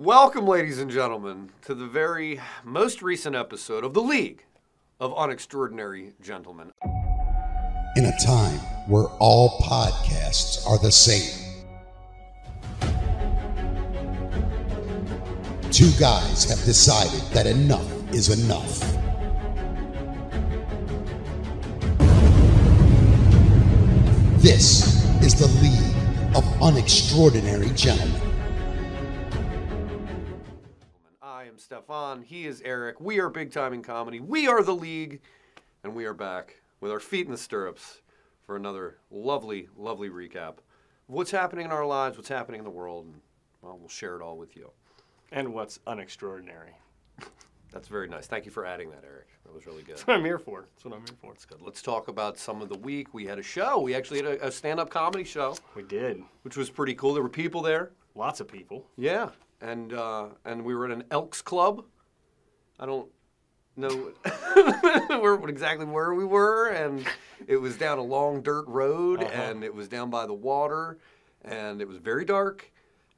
Welcome, ladies and gentlemen, to the very most recent episode of The League of Unextraordinary Gentlemen. In a time where all podcasts are the same, two guys have decided that enough is enough. This is the League of Unextraordinary Gentlemen. Stefan. He is Eric. We are Big Time in Comedy. We are The League. And we are back with our feet in the stirrups for another lovely, lovely recap of what's happening in our lives, what's happening in the world. And well, we'll share it all with you. And what's unextraordinary. That's very nice. Thank you for adding that, Eric. That was really good. That's what I'm here for. That's what I'm here for. That's good. Let's talk about some of the week. We had a show. We actually had a, a stand-up comedy show, We did. which was pretty cool. There were people there. Lots of people. Yeah, and uh, and we were at an Elks Club. I don't know where, exactly where we were, and it was down a long dirt road, Uh-huh. and it was down by the water, and it was very dark.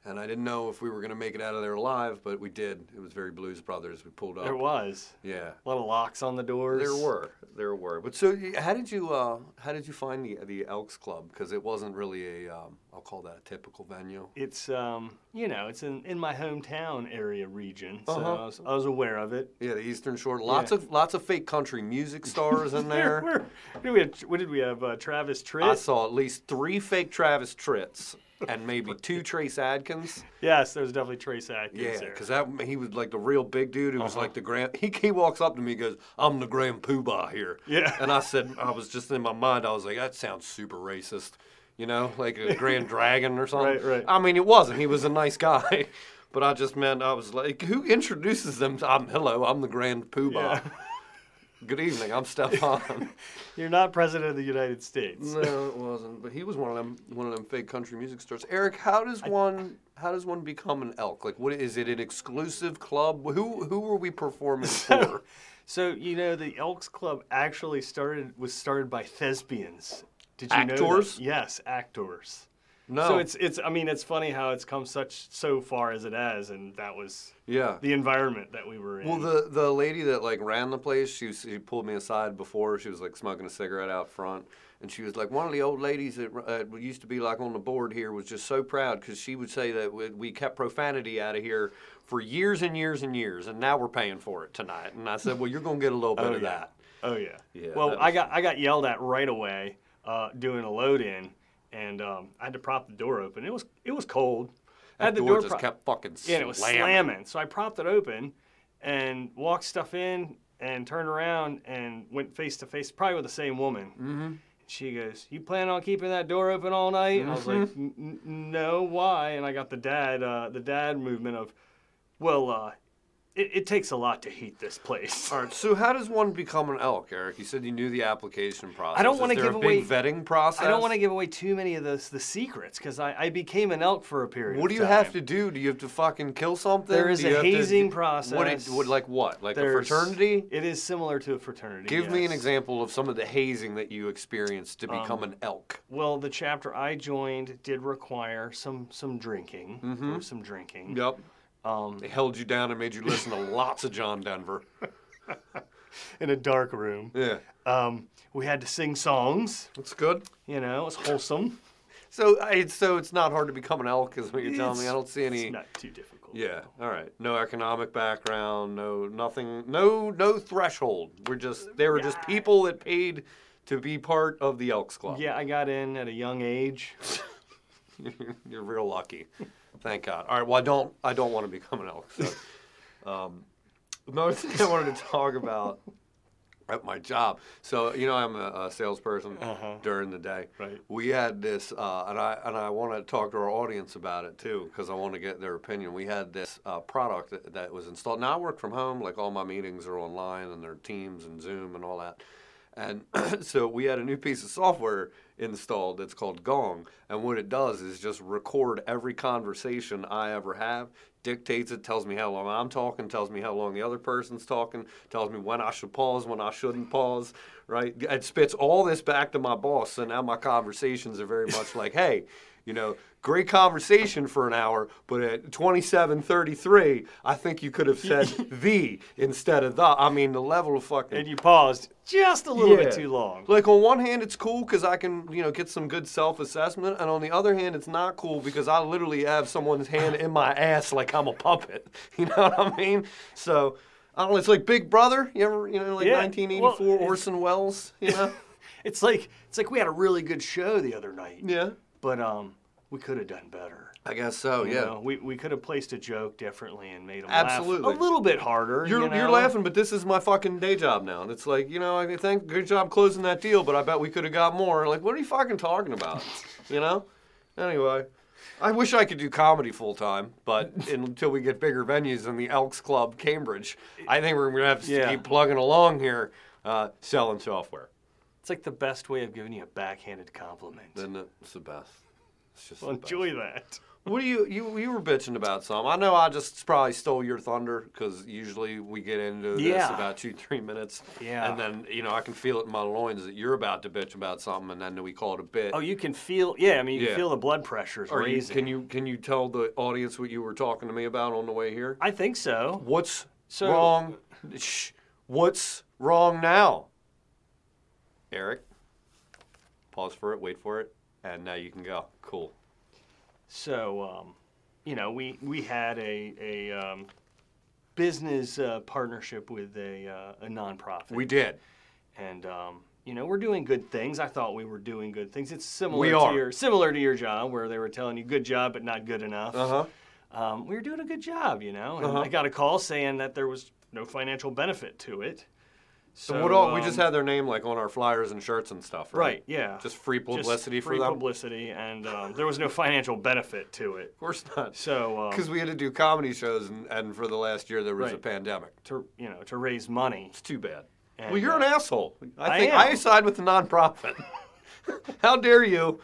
And I didn't know if we were going to make it out of there alive, but we did. It was very Blues Brothers. We pulled up. There was. Yeah, A lot of locks on the doors. there were, there were. But so, how did you, uh, how did you find the the Elks Club? Because it wasn't really a, um, I'll call that a typical venue. It's um, you know, it's in, in my hometown area region, so Uh-huh. I, was, I was aware of it. Yeah, the Eastern Shore. Lots Yeah. of lots of fake country music stars in there. Where, did we have? What did we have? Uh, Travis Tritt. I saw at least three fake Travis Tritts and maybe two Trace Adkins. yes, there was definitely Trace Adkins. Yeah, because that he was like the real big dude. Who was Uh-huh. like the grand. He, he walks up to me, and goes, "I'm the Grand Poobah here." Yeah. And I said, I was just in my mind, I was like, that sounds super racist. You know, like a Grand Dragon or something. Right, right. I mean, it wasn't. He was a nice guy. But I just meant I was like, who introduces them? To, I'm hello. I'm the Grand Poobah. Yeah. Good evening. I'm Stefan. You're not president of the United States. No, it wasn't. But he was one of them. One of them fake country music stars. Eric, how does one? How does one become an elk? Like, what is it? An exclusive club? Who who were we performing for? So you know, the Elks Club actually started was started by thespians. Did you know Actors? Yes, actors. No. So it's it's I mean it's funny how it's come such so far as it has, and that was yeah. the environment that we were in. Well, the the lady that like ran the place, she was, she pulled me aside before. She was like smoking a cigarette out front, and she was like, one of the old ladies that uh, used to be like on the board here was just so proud because she would say that we, we kept profanity out of here for years and years and years, and now we're paying for it tonight. And I said, well, you're gonna get a little bit Oh, of yeah. that. oh yeah. Yeah, Well, that I got I got yelled at right away uh, doing a load in, and um, I had to prop the door open. It was it was cold. I That had the door, door just kept fucking Yeah, and it was slamming. slamming. So I propped it open and walked stuff in and turned around and went face to face, probably with the same woman. Mm-hmm. She goes, "You plan on keeping that door open all night?" And I was like, Mm-hmm. "N- n- "No, why?" And I got the dad, uh, the dad movement of, "Well, uh, it, it takes a lot to heat this place." All right, so how does one become an elk, Eric? You said you knew the application process. I don't wanna give a away- big vetting process. I don't want to give away too many of the the secrets because I, I became an elk for a period. What do you have to do? Do you have to fucking kill something? There is a to- hazing What, process. it- what, like what? Like a fraternity? It is similar to a fraternity. Give me an example of some of the hazing that you experienced to become Um, an elk. Well, the chapter I joined did require some some drinking. Mm-hmm. Some drinking. Yep. Um, They held you down and made you listen to lots of John Denver. in a dark room. Yeah. Um, we had to sing songs. That's good. You know, it's wholesome. So I it's so it's not hard to become an elk is what you're telling me. I don't see any It's not too difficult. Yeah. All right. No economic background. No nothing. No no threshold. We're just they were just people that paid to be part of the Elks Club. Yeah, I got in at a young age. You're real lucky. Thank God. All right. Well, I don't. I don't want to become an elk. So, um, another thing I wanted to talk about at my job. So you know, I'm a, a salesperson Uh-huh. during the day. Right. We had this, uh, and I and I want to talk to our audience about it too because I want to get their opinion. We had this uh, product that, that was installed. Now I work from home. Like all my meetings are online and they're Teams and Zoom and all that. And so we had a new piece of software installed that's called Gong. And what it does is just record every conversation I ever have, dictates it, tells me how long I'm talking, tells me how long the other person's talking, tells me when I should pause, when I shouldn't pause, right? It spits all this back to my boss. So now my conversations are very much like, hey, you know, great conversation for an hour, but at 27:33, I think you could have said the instead of the. I mean, the level of fucking. And you paused just a little bit too long. Like on one hand, it's cool because I can, you know, get some good self-assessment, and on the other hand, it's not cool because I literally have someone's hand in my ass like I'm a puppet. You know what I mean? So I don't know. It's like Big Brother. You ever, you know, like Yeah, 1984 well, Orson Welles. You know? It's like it's like we had a really good show the other night, yeah. But um, we could have done better. I guess so. You Yeah. know, we, we could have placed a joke differently and made them Absolutely. laugh a little bit harder. You're, you know? you're laughing, but this is my fucking day job now. And it's like, you know, I think good job closing that deal, but I bet we could have got more. Like, what are you fucking talking about? You know? Anyway, I wish I could do comedy full time, but until we get bigger venues than the Elks Club, Cambridge, I think we're gonna have to Yeah. keep plugging along here, uh, selling software. It's like the best way of giving you a backhanded compliment. Isn't it? It's the best. It's just Well, enjoy that. What do you you you were bitching about some? I know I just probably stole your thunder because usually we get into this Yeah. about two three minutes, Yeah. and then you know I can feel it in my loins that you're about to bitch about something, and then we call it a bit. Oh, you can feel. Yeah, I mean, you Yeah. can feel the blood pressures Are you, raising. can you can you tell the audience what you were talking to me about on the way here? I think so. What's So- wrong? Shh. What's wrong now? Eric, pause for it, wait for it, and now you can go. Cool. So, um, you know, we we had a a um, business uh, partnership with a uh, a nonprofit. We did. and um, you know we're doing good things. I thought we were doing good things. It's similar to your similar to your job where they were telling you good job but not good enough. Uh huh. Um, we were doing a good job, you know. And Uh-huh. I got a call saying that there was no financial benefit to it. So So what all, we just um, had their name like on our flyers and shirts and stuff, right? right, yeah, Just free Just publicity free for them. publicity, and um, there was no financial benefit to it. Of course not. So um, Because we had to do comedy shows, and, and for the last year there was a pandemic. to you know to raise money. It's too bad. And, well, you're uh, an asshole. I I think am. I side with the nonprofit. How dare you?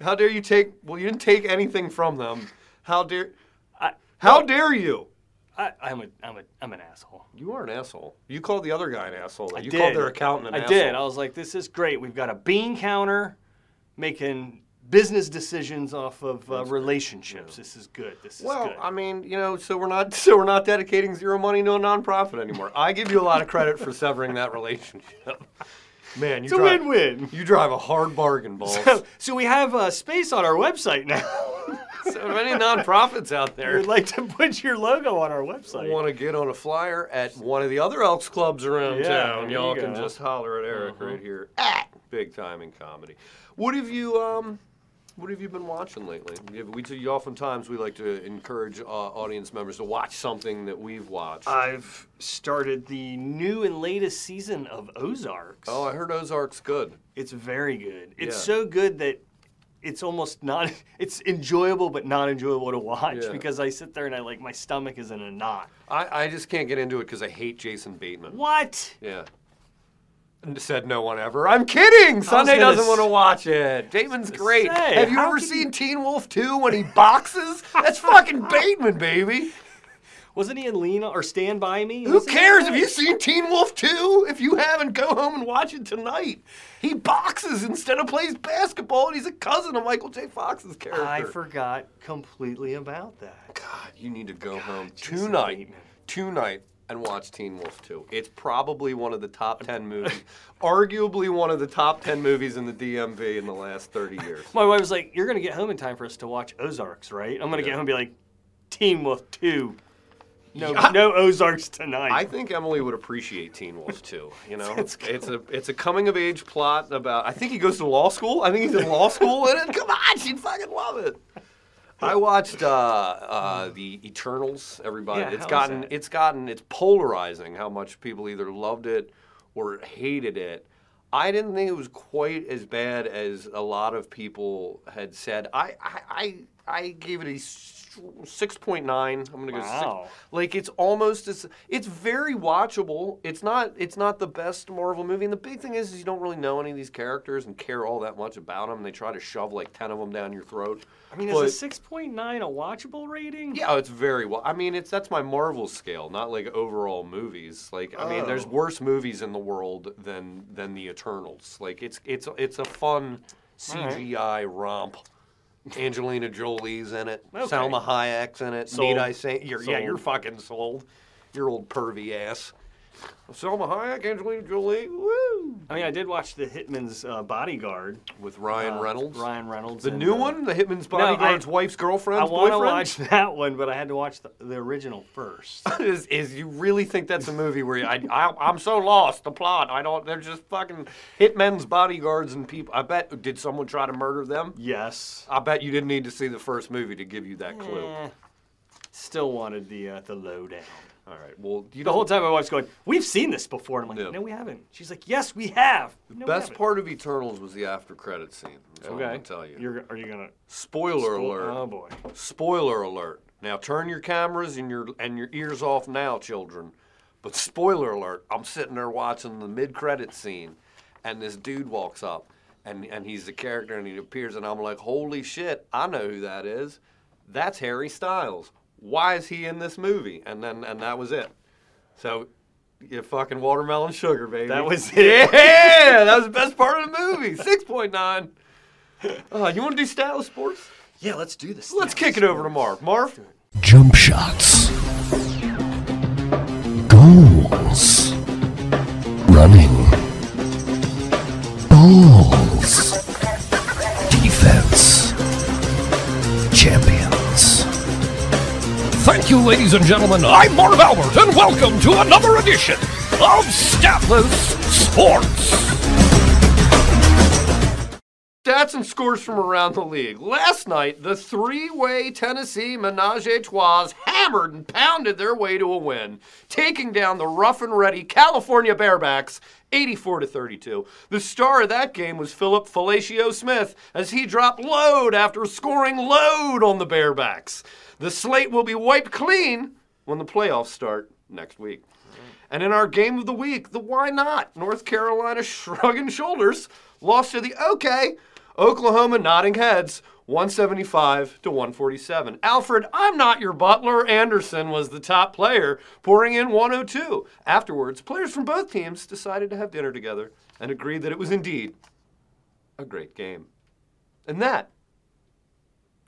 How dare you take? Well, you didn't take anything from them. How dare? I, How dare you? I, I'm a I'm a I'm an asshole. You are an asshole. You called the other guy an asshole. I you did. called their accountant an I asshole. I did. I was like, this is great. We've got a bean counter making business decisions off of uh, relationships. This is good. This is Well, good. I mean, you know, so we're not so we're not dedicating zero money to a nonprofit anymore. I give you a lot of credit for severing that relationship. Man, you it's a drive, win-win. You drive a hard bargain, balls. So, so we have uh, space on our website now. So many nonprofits out there We'd like to put your logo on our website. want to get on a flyer at one of the other Elks clubs around Yeah, town, y'all can just holler at Eric Uh-huh. right here at Big Time in Comedy. What have you um? What have you been watching lately? We do. Oftentimes, we like to encourage uh, audience members to watch something that we've watched. I've started the new and latest season of Ozarks. oh, I heard Ozark's good. It's very good. It's Yeah. so good that it's almost not. It's enjoyable, but not enjoyable to watch Yeah. because I sit there and I like my stomach is in a knot. I, I just can't get into it because I hate Jason Bateman. What? Yeah. And Said no one ever. I'm kidding. Sunday doesn't want to watch it. Bateman's great. say, Have you ever seen Teen Wolf 2 when he boxes? That's fucking Bateman, baby. Wasn't he in Lena or Stand By Me? Who cares? Have you seen Teen Wolf 2? If you haven't, go home and watch it tonight. He boxes instead of plays basketball, and he's a cousin of Michael J. Fox's character. I forgot completely about that. God, you need to go home tonight, Bateman. tonight, and watch Teen Wolf 2. It's probably one of the top 10 movies, arguably one of the top 10 movies in the DMV in the last 30 years. My wife was like, "You're gonna get home in time for us to watch Ozarks, right?" I'm gonna get home and be like, "Teen Wolf 2. No, Yeah. no Ozarks tonight." I think Emily would appreciate Teen Wolf too. You know, It's it's a it's a coming of age plot about. I think he goes to law school. I think he's in law school in it. Come on, she'd fucking love it. I watched uh, uh, the Eternals. Everybody, Yeah, it's how was gotten that? it's gotten it's polarizing how much people either loved it or hated it. I didn't think it was quite as bad as a lot of people had said. I I I, I gave it a six point nine. I'm gonna go Wow. six. Like it's almost as it's very watchable. It's not it's not the best Marvel movie. And the big thing is, is you don't really know any of these characters and care all that much about them. They try to shove like ten of them down your throat. I mean, But- is a 6.9 a watchable rating? yeah, it's very well. I mean, it's that's my Marvel scale, not like overall movies. Like, I mean, there's Oh. worse movies in the world than than the Eternals. Like, it's it's it's a fun CGI romp. Angelina Jolie's in it. Okay. Salma Hayek's in it. Sold. Need I say? You're, yeah, you're fucking sold. Your old pervy ass. Salma Hayek, Angelina Jolie, woo! I mean, I did watch the Hitman's uh, Bodyguard. With Ryan uh, Reynolds. Ryan Reynolds. The and, new uh, one, the Hitman's I- Bodyguard's wife's I girlfriend's want to watch that one, but I had to watch the, the original first. is, is you really think that's a movie where you, I, I I'm so lost the plot I don't they're just fucking hitmen's bodyguards and people I bet did someone try to murder them yes. I bet you didn't need to see the first movie to give you that clue Eh, still wanted the uh, the lowdown. All right well you The whole time my wife's going, "We've seen this before," and I'm like, Yeah. "No, we haven't." She's like, "Yes, we have." No, best part of Eternals was the after credit scene that's all I'm gonna tell you You're, are you gonna? spoiler alert Oh boy. spoiler alert now turn your cameras and your and your ears off now children but spoiler alert i'm sitting there watching the mid-credit scene and this dude walks up and, and he's the character and he appears and i'm like holy shit i know who that is that's harry styles why is he in this movie and then and that was it so you fucking watermelon sugar baby That was it. yeah that was the best part of the movie 6.9 uh, you want to do style sports Yeah, let's do this. Let's kick it over to Marv. Marv, Jump shots. You, ladies and gentlemen. I'm Marv Albert, and welcome to another edition of Statless Sports. stats and scores from around the league. Last night, the three-way Tennessee Menage a Trois hammered and pounded their way to a win, taking down the rough and ready California Bearbacks 84 to 32. The star of that game was Philip Falacio Smith as he dropped load after scoring load on the Bearbacks. The slate will be wiped clean when the playoffs start next week. And in our game of the week, the why not? North Carolina shrugging shoulders lost to the okay. Oklahoma nodding heads 175 to 147. Alfred, I'm not your butler. Anderson was the top player, pouring in 102. Afterwards, players from both teams decided to have dinner together and agreed that it was indeed a great game. And that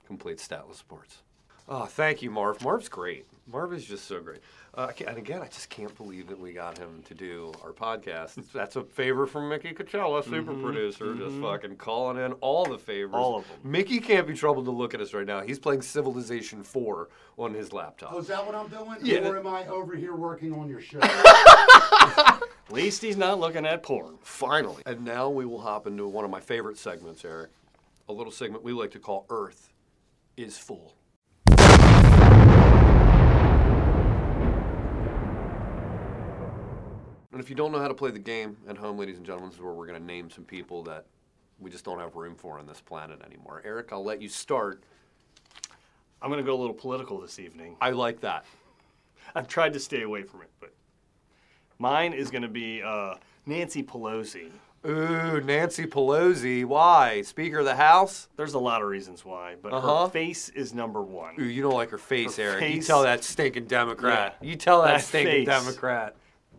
completes Statless Sports. Oh, thank you, Marv. Marv's great. Marv is just so great. Uh, and again, I just can't believe that we got him to do our podcast. That's a favor from Mickey Coachella, super producer, just fucking calling in all the favors. All of 'em. Mickey can't be troubled to look at us right now. He's playing Civilization 4 on his laptop. Oh, is that what I'm doing? Yeah. Or am I over here working on your show? At least he's not looking at porn. Finally. And now we will hop into one of my favorite segments, Eric. A little segment we like to call Earth is Full. And if you don't know how to play the game at home, ladies and gentlemen, this is where we're going to name some people that we just don't have room for on this planet anymore. Eric, I'll let you start. I'm gonna go a little political this evening. I like that. I've tried to stay away from it, but mine is gonna be uh, Nancy Pelosi. Ooh, Nancy Pelosi. Why? Speaker of the House? There's a lot of reasons why, but Uh-huh. her face is number one. Ooh, you don't like her face, Her Eric. You tell that stinking Democrat. Yeah. You tell that, That stinking face. Democrat.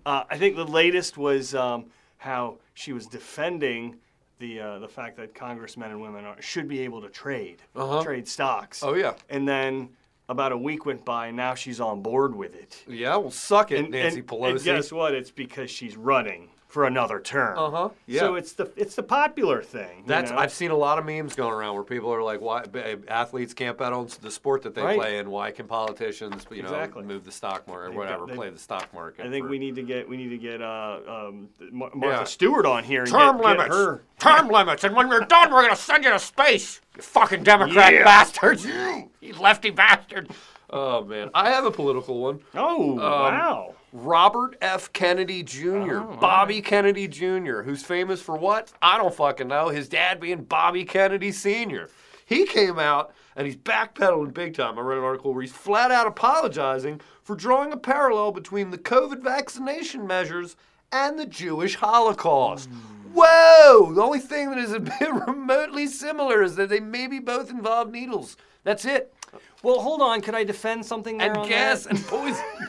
Uh, I think the latest was um, how she was defending the uh, the fact that congressmen and women are, should be able to trade Uh-huh. trade stocks. Oh, yeah. And then about a week went by, and now she's on board with it. Yeah, well, suck it, And, Nancy and- Pelosi. and guess what? It's because she's running for another term. Uh-huh, yeah. So it's the it's the popular thing. you That's know? I've seen a lot of memes going around where people are like, "Why athletes can't bet on the sport that they Right. play in? Why can politicians, you know, Exactly. move the stock market or whatever, they- play the stock market?" I think for- we need to get we need to get uh, um, Martha Yeah. Stewart on here and term get, get limits. her. Term limits, and when we're done, we're gonna send you to space. You fucking Democrat Yeah. bastards. You lefty bastard. Oh man, I have a political one. Oh Um, wow! Robert F. Kennedy Jr., Oh, Bobby Kennedy Jr., who's famous for what? I don't fucking know. His dad being Bobby Kennedy Sr. He came out and he's backpedaling big time. I read an article where he's flat out apologizing for drawing a parallel between the COVID vaccination measures and the Jewish Holocaust. Whoa! The only thing that is a bit remotely similar is that they maybe both involve needles. That's it. Well, hold on. Could I defend something there And on gas that? and poison.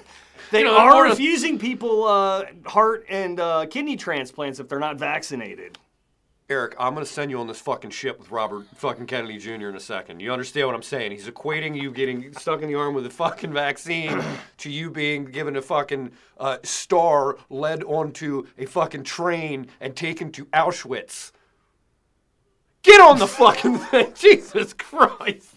They you know, are more to- refusing people uh, heart and uh, kidney transplants if they're not vaccinated. Eric, I'm gonna send you on this fucking ship with Robert fucking Kennedy Jr. in a second. You understand what I'm saying? He's equating you getting stuck in the arm with a fucking vaccine to you being given a fucking uh, star led onto a fucking train and taken to Auschwitz. Get on the fucking thing, Jesus Christ!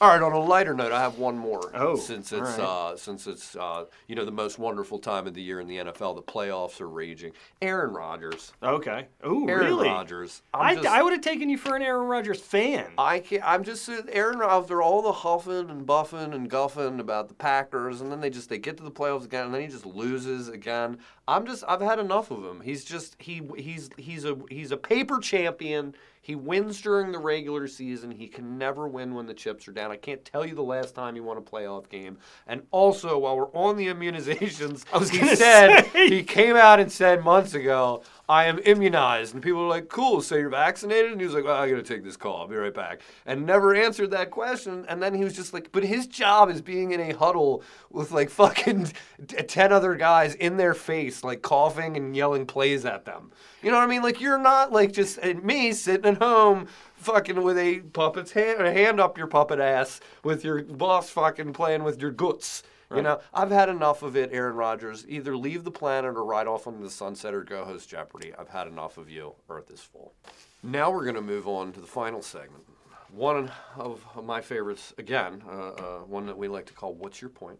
All right. On a lighter note, I have one more. Oh, since it's uh, since it's uh, you know the most wonderful time of the year in the NFL, the playoffs are raging. Aaron Rodgers. Okay. Oh, really? Rodgers. I'm I, just- I would have taken you for an Aaron Rodgers fan. I can't, I'm just Aaron after all the huffing and buffing and guffing about the Packers, and then they just they get to the playoffs again, and then he just loses again. I'm just I've had enough of him. He's just he he's he's a he's a paper champion. He wins during the regular season. He can never win when the chips are down. I can't tell you the last time he won a playoff game. And also, while we're on the immunizations, I was he said say. he came out and said months ago, I am immunized. And people are like, cool, so you're vaccinated? And he was like, well, I gotta take this call. I'll be right back. And never answered that question. And then he was just like, but his job is being in a huddle with like fucking 10 other guys in their face, like coughing and yelling plays at them. You know what I mean? Like, you're not like just uh, me sitting at home fucking with a puppet's hand, a hand up your puppet ass with your boss fucking playing with your guts. You know, I've had enough of it, Aaron Rodgers. Either leave the planet or ride off into the sunset or go host Jeopardy. I've had enough of you. Earth is full. Now we're going to move on to the final segment. One of my favorites, again, uh, uh, one that we like to call What's Your Point?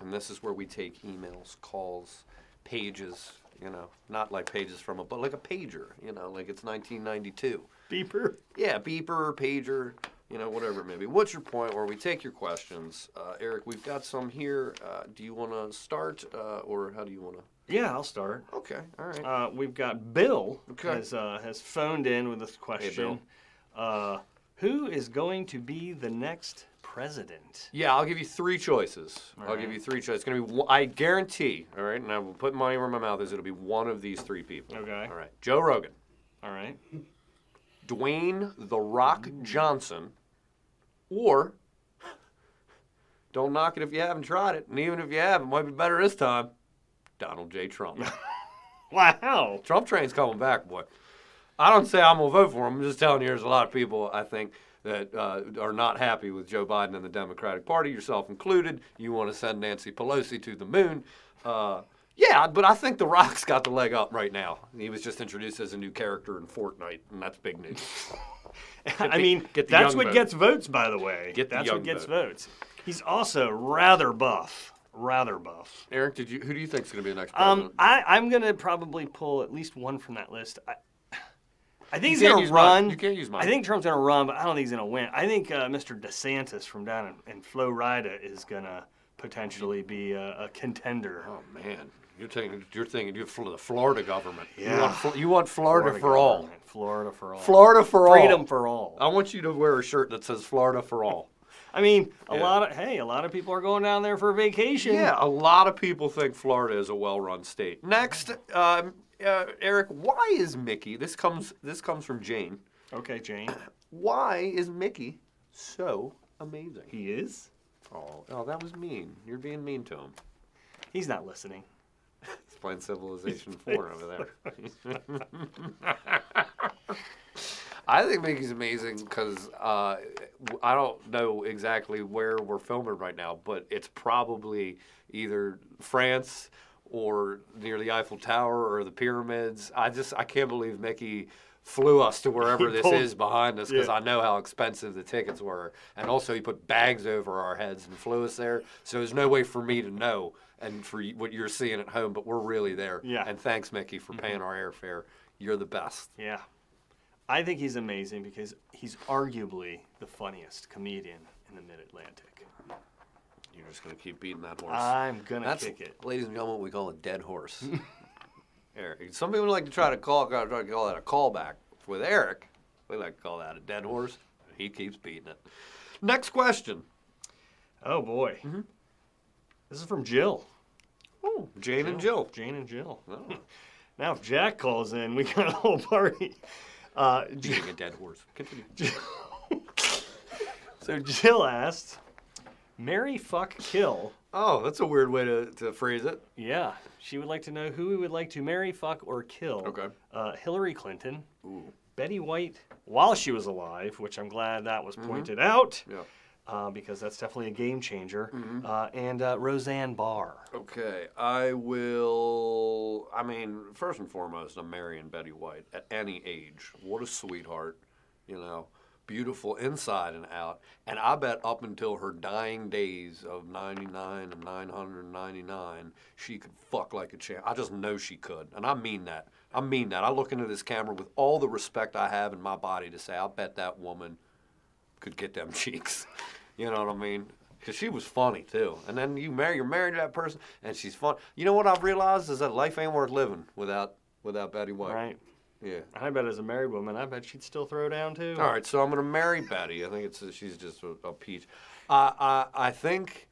And this is where we take emails, calls, pages, you know, not like pages from a, but like a pager, you know, like it's 1992. Beeper. Yeah, beeper, pager, you know, whatever it may be. What's your point? Where we take your questions. Uh, Eric, we've got some here. Uh, do you want to start, uh, or how do you want to? Yeah, I'll start. Okay, all right. Uh, we've got Bill Okay. has uh, has phoned in with this question. Uh, who is going to be the next president? yeah, I'll give you three choices. I'll right. give you three choices. It's gonna be. one- I guarantee. All right, and I will put money where my mouth is. It'll be one of these three people. Okay. All right. Joe Rogan, All right. Dwayne the Rock Johnson, or don't knock it if you haven't tried it, and even if you have, it might be better this time. Donald J. Trump. Wow. Trump train's coming back, boy. I don't say I'm gonna vote for him. I'm just telling you, there's a lot of people I think that uh, are not happy with Joe Biden and the Democratic Party, yourself included. You want to send Nancy Pelosi to the moon. Uh, yeah, but I think The Rock's got the leg up right now. He was just introduced as a new character in Fortnite, and that's big news. I mean, get that's what vote. gets votes, by the way. Get the that's what gets vote. votes. He's also rather buff. Rather buff. Eric, did you? Who do you think is going to be the next Um. I, I'm gonna probably pull at least one from that list. I, I think he's gonna use mine. run. You can't use mine. I think Trump's gonna run, but I don't think he's gonna win. I think uh, Mr. DeSantis from down in, in Florida is gonna potentially be a, a contender. oh man, you're thinking. You're thinking. You're for the Florida government. You Yeah. want, you want Florida, Florida for all. Florida for all. Florida for all. Freedom for all. I want you to wear a shirt that says Florida for all. I mean, a Yeah. lot of hey, a lot of people are going down there for vacation. Yeah, a lot of people think Florida is a well-run state. Next, um, uh, Eric, why is Mickey? This comes this comes from Jane. Okay, Jane. Why is Mickey so amazing? He is. Oh, oh, that was mean. You're being mean to him. He's not listening. Civilization Four over there. I think Mickey's amazing because uh, I don't know exactly where we're filming right now, but it's probably either France or near the Eiffel Tower or the pyramids. I just I can't believe Mickey flew us to wherever this pulled- is behind us because Yeah. I know how expensive the tickets were, and also he put bags over our heads and flew us there. So there's no way for me to know and for what you're seeing at home, but we're really there. Yeah. And thanks, Mickey, for mm-hmm. paying our airfare. You're the best. Yeah. I think he's amazing because he's arguably the funniest comedian in the mid Atlantic. You're just gonna keep beating that horse. I'm gonna That's, kick it. ladies and gentlemen, what we call a dead horse. Eric. Some people like to try to call try to call that a callback. With Eric, we like to call that a dead horse. He keeps beating it. Next question. Oh boy. Mm-hmm. This is from Jill. Oh, Jane and Jill. Jane and Jill. Oh, Now, if Jack calls in, we got a whole party. Uh, J- beating a dead horse. Continue. Jill, so Jill asked, "Marry, fuck, kill." Oh, that's a weird way to, to phrase it. Yeah, she would like to know who we would like to marry, fuck, or kill. Okay. Uh, Hillary Clinton, Betty White while she was alive, which I'm glad that Mm-hmm. was pointed out Yeah. uh, because that's definitely a game changer. Mm-hmm. Uh, and uh, Roseanne Barr. Okay, I will. I mean, first and foremost, I'm marrying Betty White at any age. What a sweetheart, you know, beautiful inside and out. And I bet up until her dying days of 99 and 999, she could fuck like a champ. I just know she could, and I mean that. I mean that. I look into this camera with all the respect I have in my body to say, I bet that woman could get them cheeks. You know what I mean? Because she was funny too. And then you marry, you're married to that person, and she's fun. You know what I've realized is that life ain't worth living without without Betty White. Right. Yeah. I bet as a married woman, I bet she'd still throw down too. All right, so I'm gonna marry Betty. I think it's she's just a, a peach. I I I think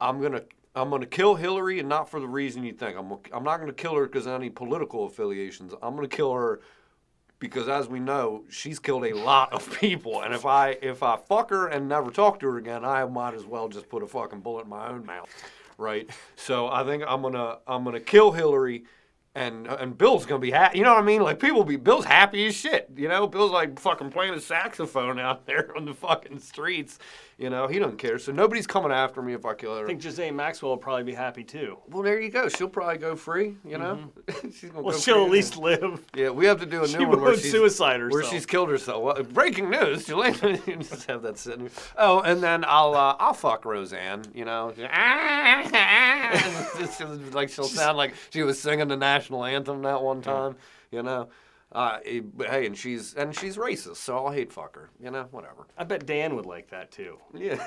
I'm gonna I'm gonna kill Hillary, and not for the reason you think. I'm I'm not gonna kill her because of any political affiliations. I'm gonna kill her because, as we know, she's killed a lot of people. And if I if I fuck her and never talk to her again, I might as well just put a fucking bullet in my own mouth, right? So I think I'm gonna I'm gonna kill Hillary and and Bill's gonna be happy. You know what I mean? Like people be Bill's happy as shit. You know, Bill's like fucking playing his saxophone out there on the fucking streets. You know, he doesn't care. So nobody's coming after me if I kill her. I think Ghislaine Maxwell will probably be happy too. well, there you go. She'll probably go free. You know, she's gonna Well, go she'll at least live. Yeah, we have to do a She new one where she's suicide where she's killed herself. Well, breaking news, Jelena. you just have that sitting. Oh, and then I'll uh, I'll fuck Roseanne. You know, like she'll sound like she was singing the national anthem that one time. You know, uh, hey, and she's and she's racist, so I'll hate fuck her. You know, whatever. I bet Dan would like that too. Yeah,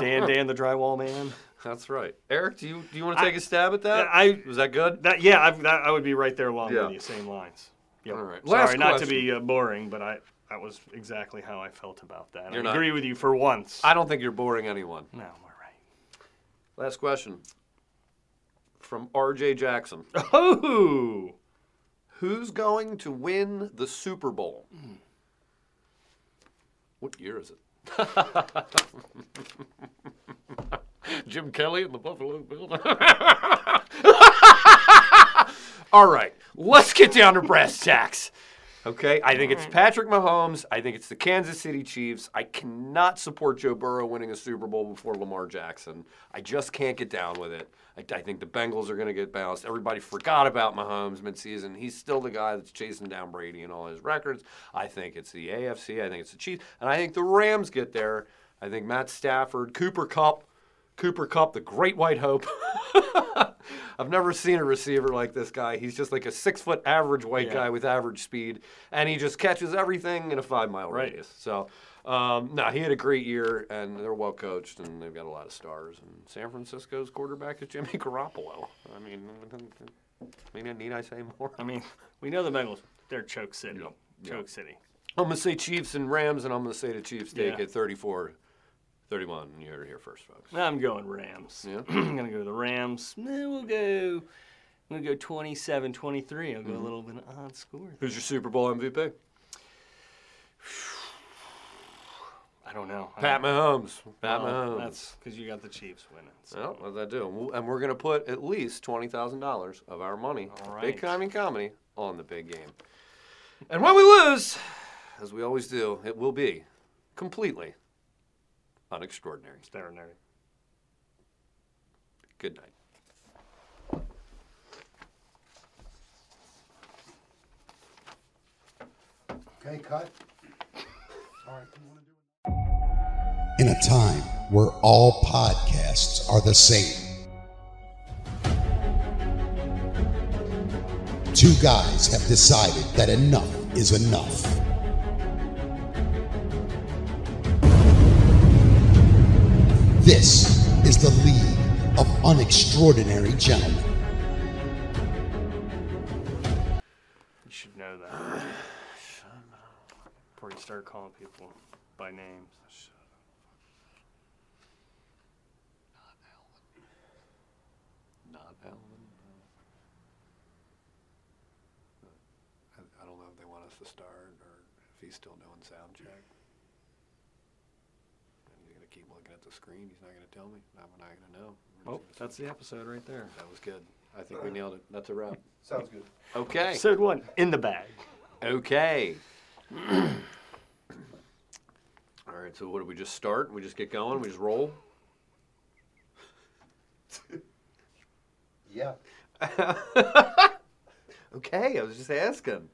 Dan, Dan, the drywall man. that's right. Eric, do you do you want to take a stab at that? I- was that good? That yeah, I've, that, I would be right there along Yeah. with you, same lines. Yep. All right. Sorry, Last not to be uh, boring, but I that was exactly how I felt about that. You're I not- agree with you for once. I don't think you're boring anyone. no, we're right. Last question from R.J. Jackson. Oh, Who's going to win the Super Bowl? What year is it? Jim Kelly and the Buffalo Bills. All right, let's get down to brass tacks. Okay, I think it's Patrick Mahomes. I think it's the Kansas City Chiefs. I cannot support Joe Burrow winning a Super Bowl before Lamar Jackson. I just can't get down with it. I, I think the Bengals are going to get bounced. Everybody forgot about Mahomes midseason. He's still the guy that's chasing down Brady and all his records. I think it's the AFC. I think it's the Chiefs. And I think the Rams get there. I think Matt Stafford, Cooper Kupp, Cooper Kupp, the great white hope. I've never seen a receiver like this guy. He's just like a six foot average white Yeah. guy with average speed, and he just catches everything in a five mile Right. radius. So, um, no, he had a great year, and they're well coached, and they've got a lot of stars. And San Francisco's quarterback is Jimmy Garoppolo. I mean, I mean, need I say more? I mean, we know the Bengals. They're choke city. Yep. Choke Yep. City. I'm going to say Chiefs and Rams, and I'm going to say the Chiefs take Yeah. it 34 31. You heard it here first, folks. I'm going Rams. Yeah. I'm gonna go the Rams. We'll go. I'm gonna go 27, 23. I'll go Mm-hmm. a little bit of odd score. Who's your Super Bowl MVP? I don't know. Pat Mahomes. Pat well, Mahomes. That's because you got the Chiefs winning. So. Well, what does that do? And we'll- And we're going to put at least $20,000 of our money, All big right. comedy comedy, on the big game. And when we lose, as we always do, it will be completely unextraordinary. Extraordinary. Good night. Okay, cut. All right, you wanna do it? In a time where all podcasts are the same, two guys have decided that enough is enough. This is the League of Unextraordinary Gentlemen. You should know that. Before you start calling people by names. Not Alvin. I, I don't know if they want us to start or if he's still doing sound check. And he's gonna keep looking at the screen. He's not gonna tell me. I'm not gonna know. Oh, We're just oh, gonna- that's the episode right there. that was good. I think we nailed it. That's a wrap. Sounds good. Okay. Episode one in the bag. Okay. All right. So what do we just start? We just get going. We just roll. Yeah. Okay. I was just asking.